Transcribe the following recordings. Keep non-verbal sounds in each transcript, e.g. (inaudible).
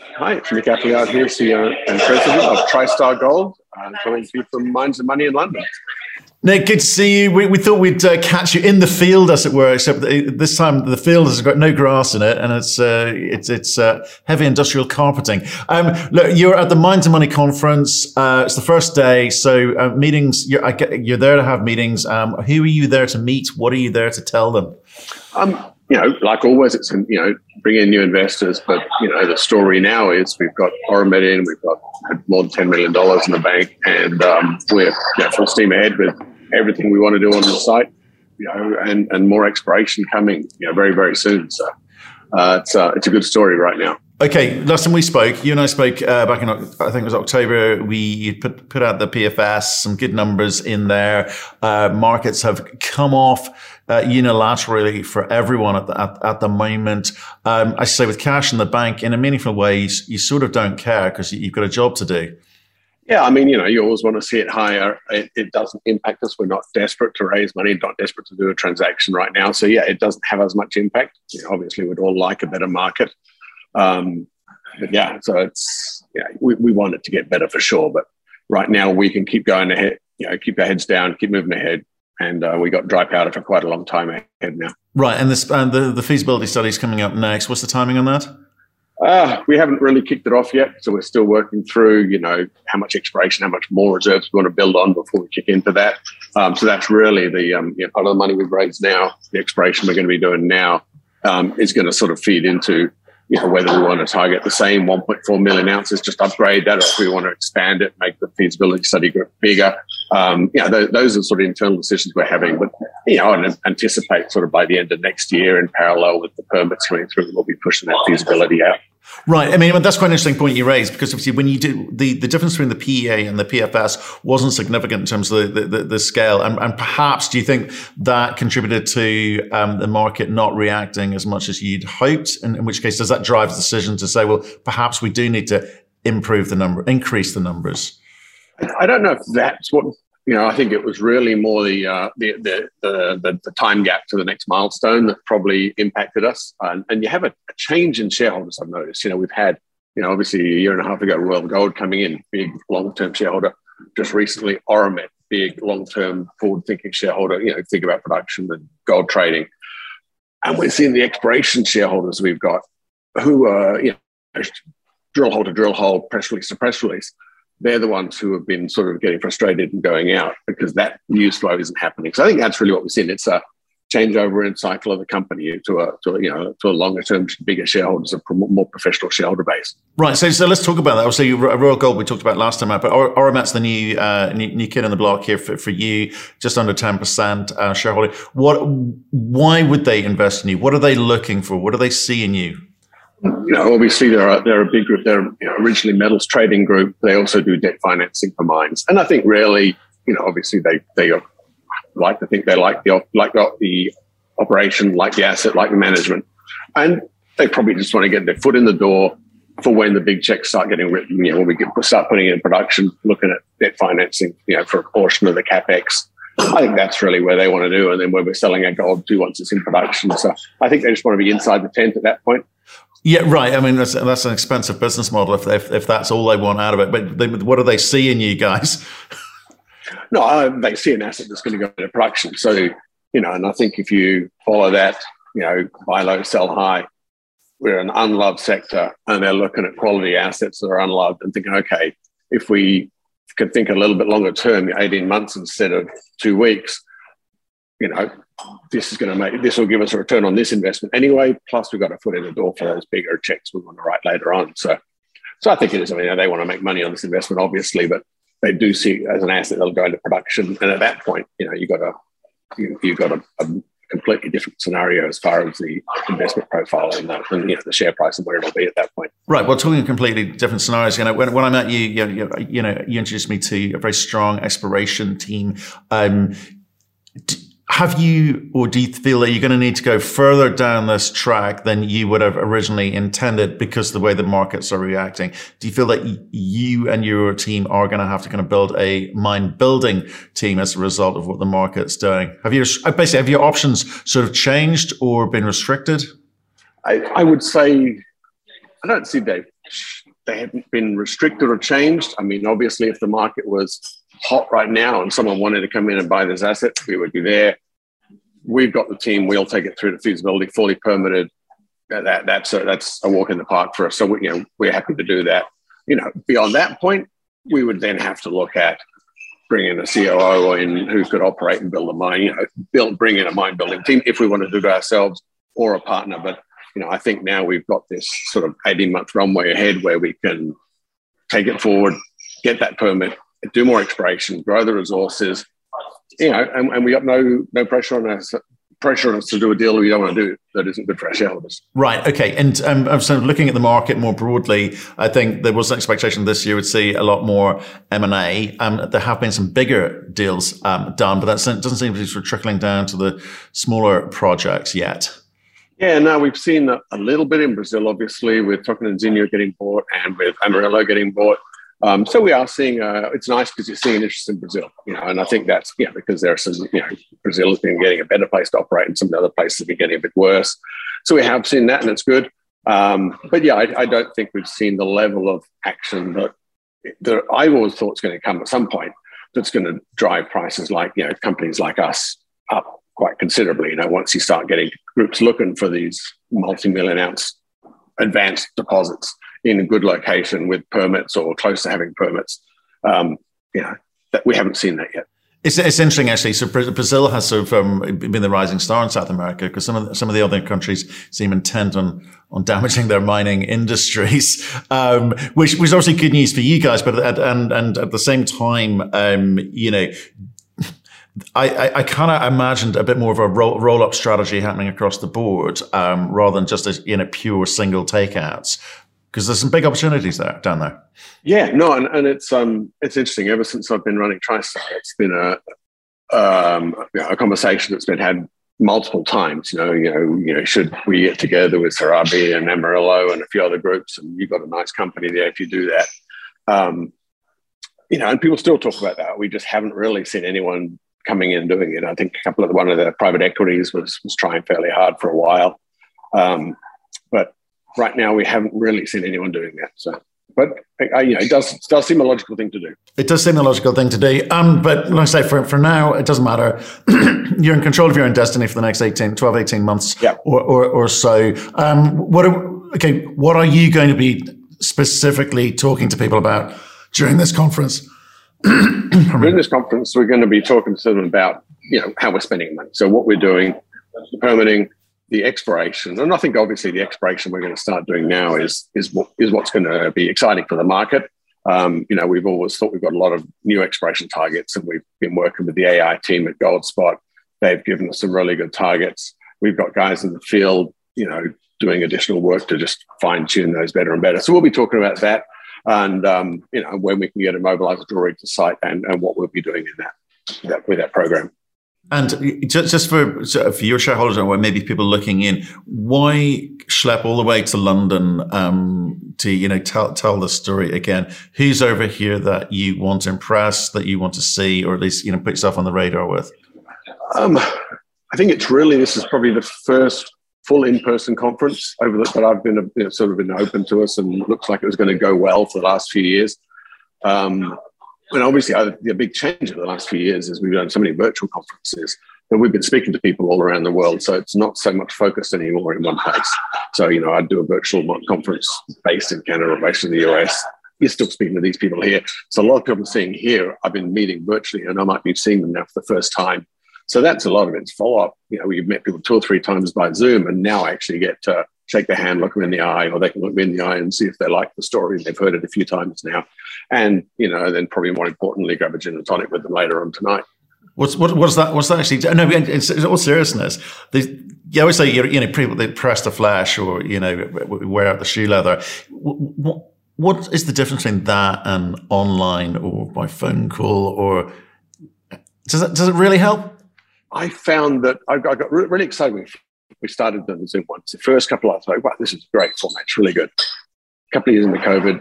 Hi, it's Nick Appleyard here, CEO and President of TriStar Gold, uh, coming to you from Mines and Money in London. Nick, good to see you. We, we thought we'd uh, catch you in the field, as it were, except this time the field has got no grass in it, and it's uh, it's it's uh, heavy industrial carpeting. Um, look, you're at the Mines and Money conference. Uh, it's the first day, so uh, meetings. You're, you're there to have meetings. Um, who are you there to meet? What are you there to tell them? Um, you know, like always, it's you know bring in new investors, but you know the story now is we've got Auramet in, we've got more than ten million dollars in the bank, and um, we're you know, full steam ahead with everything we want to do on the site, you know, and, and more exploration coming, you know, very, very soon. So uh, it's, uh, it's a good story right now. Okay, last time we spoke, you and I spoke uh, back in I think it was October. We put put out the PFS, some good numbers in there. Uh, markets have come off uh, unilaterally for everyone at the, at, at the moment. Um, I say with cash in the bank, in a meaningful way, you sort of don't care because you've got a job to do. Yeah, I mean, you know, you always want to see it higher. It, it, doesn't impact us. We're not desperate to raise money, not desperate to do a transaction right now. So, yeah, it doesn't have as much impact. You know, obviously, we'd all like a better market. Um, but yeah, so it's, yeah, we, we want it to get better for sure. But right now, we can keep going ahead, you know, keep our heads down, keep moving ahead. And uh, we got dry powder for quite a long time ahead now. Right. And this, and the, the feasibility study is coming up next. What's the timing on that? Uh, we haven't really kicked it off yet, so we're still working through, you know, how much exploration, how much more reserves we want to build on before we kick into that. Um, so that's really the um, you know, part of the money we've raised now, the exploration we're going to be doing now, um, is going to sort of feed into, you know, whether we want to target the same 1.4 million ounces, just upgrade that, or if we want to expand it, make the feasibility study group bigger. Um, you know, th- those are sort of internal decisions we're having, but you know, and anticipate sort of by the end of next year, in parallel with the permits coming through, we'll be pushing that feasibility out. Right. I mean, that's quite an interesting point you raised because obviously when you do the, the difference between the PEA and the PFS wasn't significant in terms of the, the, the scale. And, and, perhaps do you think that contributed to um, the market not reacting as much as you'd hoped? In, in which case, does that drive the decision to say, well, perhaps we do need to improve the number, increase the numbers? I don't know if that's what you know, I think it was really more the, uh, the, the, the, the, time gap to the next milestone that probably impacted us. And, and you have a, a, change in shareholders, I've noticed. You know, we've had, you know, obviously a year and a half ago, Royal Gold coming in, big long term shareholder. Just recently, Auramet, big long term forward thinking shareholder, you know, think about production and gold trading. And we're seeing the exploration shareholders we've got who are, you know, drill hole to drill hole, press release to press release they're the ones who have been sort of getting frustrated and going out because that news flow isn't happening. So I think that's really what we're seeing. It's a changeover in cycle of the company to a, to a, you know to a longer term, bigger shareholders, a more professional shareholder base. Right. So, so let's talk about that. Obviously, Royal Gold we talked about last time, but Auramet's the new, uh, new, new kid on the block here for, for you, just under ten percent uh, shareholding. What? Why would they invest in you? What are they looking for? What do they see in you? You know, obviously they're a, they're a big group. They're you know, originally metals trading group. They also do debt financing for mines, and I think really, you know, obviously they they like to think they like the like the operation, like the asset, like the management, and they probably just want to get their foot in the door for when the big checks start getting written. You know, when we get, start putting in production, looking at debt financing, you know, for a portion of the capex. I think that's really where they want to do, and then where we're selling our gold to once it's in production. So I think they just want to be inside the tent at that point. Yeah, right. I mean, that's, that's an expensive business model if, if, if that's all they want out of it. But they, what do they see in you guys? (laughs) no, they see an asset that's going to go into production. So, you know, and I think if you follow that, you know, buy low, sell high, we're an unloved sector and they're looking at quality assets that are unloved and thinking, okay, if we could think a little bit longer term, 18 months instead of two weeks, you know, this is going to make this will give us a return on this investment anyway. Plus, we've got a foot in the door for those bigger checks we want to write later on. So, so I think it is. I mean, they want to make money on this investment, obviously, but they do see it as an asset that'll go into production. And at that point, you know, you got a you, you've got a, a, completely different scenario as far as the investment profile and, the, and you know, the share price and where it'll be at that point. Right. Well, talking of completely different scenarios. You know, when, when I met you, you, you know, you introduced me to a very strong exploration team. Um, have you, or do you feel that you're going to need to go further down this track than you would have originally intended because of the way the markets are reacting? Do you feel that you and your team are going to have to kind of build a mind building team as a result of what the market's doing? Have you basically have your options sort of changed or been restricted? I, I would say I don't see they've they haven't been restricted or changed. I mean, obviously, if the market was hot right now and someone wanted to come in and buy this asset, we would be there. We've got the team. We'll take it through to feasibility, fully permitted. That, that's a, that's a walk in the park for us. So we, you know, we're happy to do that. You know, beyond that point, we would then have to look at bringing a COO in who could operate and build a mine. You know, build bring in a mine building team if we want to do it ourselves or a partner. But you know, I think now we've got this sort of 18 month runway ahead where we can take it forward, get that permit, do more exploration, grow the resources, you know, and, and we got no no pressure on us pressure on us to do a deal we don't want to do that isn't good for our shareholders. Right. Okay. And um, I'm sort of looking at the market more broadly. I think there was an expectation this year would see a lot more M and A. Um, there have been some bigger deals um, done, but that doesn't seem to be sort of trickling down to the smaller projects yet. Yeah, no, we've seen a, a little bit in Brazil, obviously, with Tocantinzinho getting bought and with Amarillo getting bought. Um, so we are seeing. Uh, it's nice because you're seeing interest in Brazil, you know, and I think that's yeah because there are some you know Brazil has been getting a better place to operate, and some of the other places have been getting a bit worse. So we have seen that, and it's good. Um, but yeah, I, I, don't think we've seen the level of action that that I always thought was going to come at some point. That's going to drive prices like you know companies like us up quite considerably. You know, once you start getting groups looking for these multi-million ounce advanced deposits in a good location with permits or close to having permits. Um, you know, that we haven't seen that yet. It's, it's interesting actually. So Brazil has sort of um, been the rising star in South America because some of the, some of the other countries seem intent on on damaging their mining (laughs) industries, um, which was obviously good news for you guys. But at, and and at the same time, um, you know, I, I, I kind of imagined a bit more of a roll, roll up strategy happening across the board um, rather than just a you know pure single takeouts because there's some big opportunities there down there. Yeah, no, and, and it's um it's interesting. Ever since I've been running TriStar, it's been a um a conversation that's been had multiple times. You know, you know, you know, should we get together with Serabi and Amarillo and a few other groups, and you've got a nice company there if you do that. Um, you know, and people still talk about that. We just haven't really seen anyone coming in doing it. I think a couple of the, one of the private equities was was trying fairly hard for a while. Um, but right now we haven't really seen anyone doing that. So, but uh, you know, it does it does seem a logical thing to do. It does seem a logical thing to do. Um, but like I say, for, for now, it doesn't matter. (clears throat) You're in control of your own destiny for the next 18, 12, 18 months yeah. or, or, or so. Um, what are, okay, what are you going to be specifically talking to people about during this conference? (clears throat) during this conference, we're going to be talking to them about you know how we're spending money. So what we're doing, permitting, the expiration, and I think obviously the expiration we're going to start doing now is is is what's going to be exciting for the market. Um, you know, we've always thought we've got a lot of new expiration targets, and we've been working with the AI team at Goldspot. They've given us some really good targets. We've got guys in the field, you know, doing additional work to just fine tune those better and better. So we'll be talking about that, and um, you know, when we can get a mobilizer drill to site, and, and what we'll be doing in that, that with that program. And just for for your shareholders or maybe people looking in, why schlep all the way to London um, to you know tell tell the story again? Who's over here that you want to impress, that you want to see, or at least you know put yourself on the radar with? Um, I think it's really this is probably the first full in person conference over the, that I've been sort of been open to us, and looks like it was going to go well for the last few years. Um, and obviously, the big change in the last few years is we've done so many virtual conferences that we've been speaking to people all around the world. So it's not so much focused anymore in one place. So, you know, I'd do a virtual conference based in Canada or based in the US. You're still speaking to these people here. So a lot of people are seeing here, I've been meeting virtually and I might be seeing them now for the first time. So that's a lot of it. It's follow up. You know, we've met people two or three times by Zoom and now I actually get to shake their hand, look them in the eye, or they can look me in the eye and see if they like the story. They've heard it a few times now. And, you know, then probably more importantly, grab a gin and tonic with them later on tonight. What's what, what's that? What's that actually? No, in all seriousness, they, you always say you know people they press the flesh or you know wear out the shoe leather. What, what is the difference between that and online or by phone call or does it does it really help? I found that I got, really excited when we started the Zoom ones. The first couple of like, wow, this is great format. It's really good. A couple of years into COVID,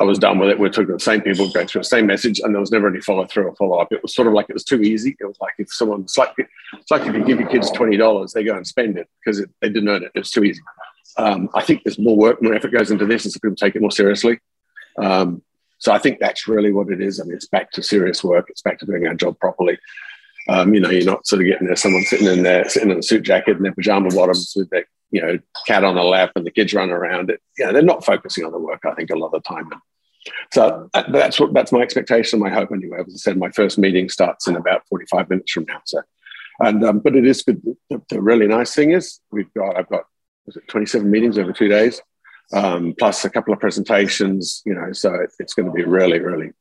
I was done with it. We're took the same people going through the same message, and there was never any follow through or follow up. It was sort of like it was too easy. It was like if someone, it's like, it's like if you give your kids twenty dollars, they go and spend it because it, they didn't earn it. It's too easy. Um, I think there's more work, more effort goes into this, and so people take it more seriously. Um, so I think that's really what it is. I mean, it's back to serious work. It's back to doing our job properly. Um, you know, you're not sort of getting there, someone sitting in there, sitting in a suit jacket and their pajama bottoms with their, you know, cat on the lap and the kids running around it. You know, they're not focusing on the work, I think, a lot of the time. So that's what that's my expectation, my hope anyway. As I said, my first meeting starts in about 45 minutes from now. So, and um, but it is good. The, the, really nice thing is we've got I've got was it 27 meetings over two days, um, plus a couple of presentations. You know, so it, it's going to be really, really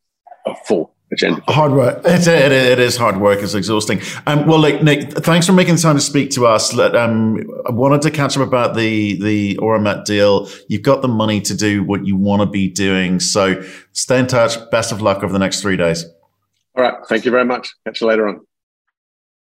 a full agenda. Hard work. It's, it, it is hard work. It's exhausting. Um, well, like Nick, thanks for making the time to speak to us. Um, I wanted to catch up about the the Auramet deal. You've got the money to do what you want to be doing. So stay in touch. Best of luck over the next three days. All right. Thank you very much. Catch you later on.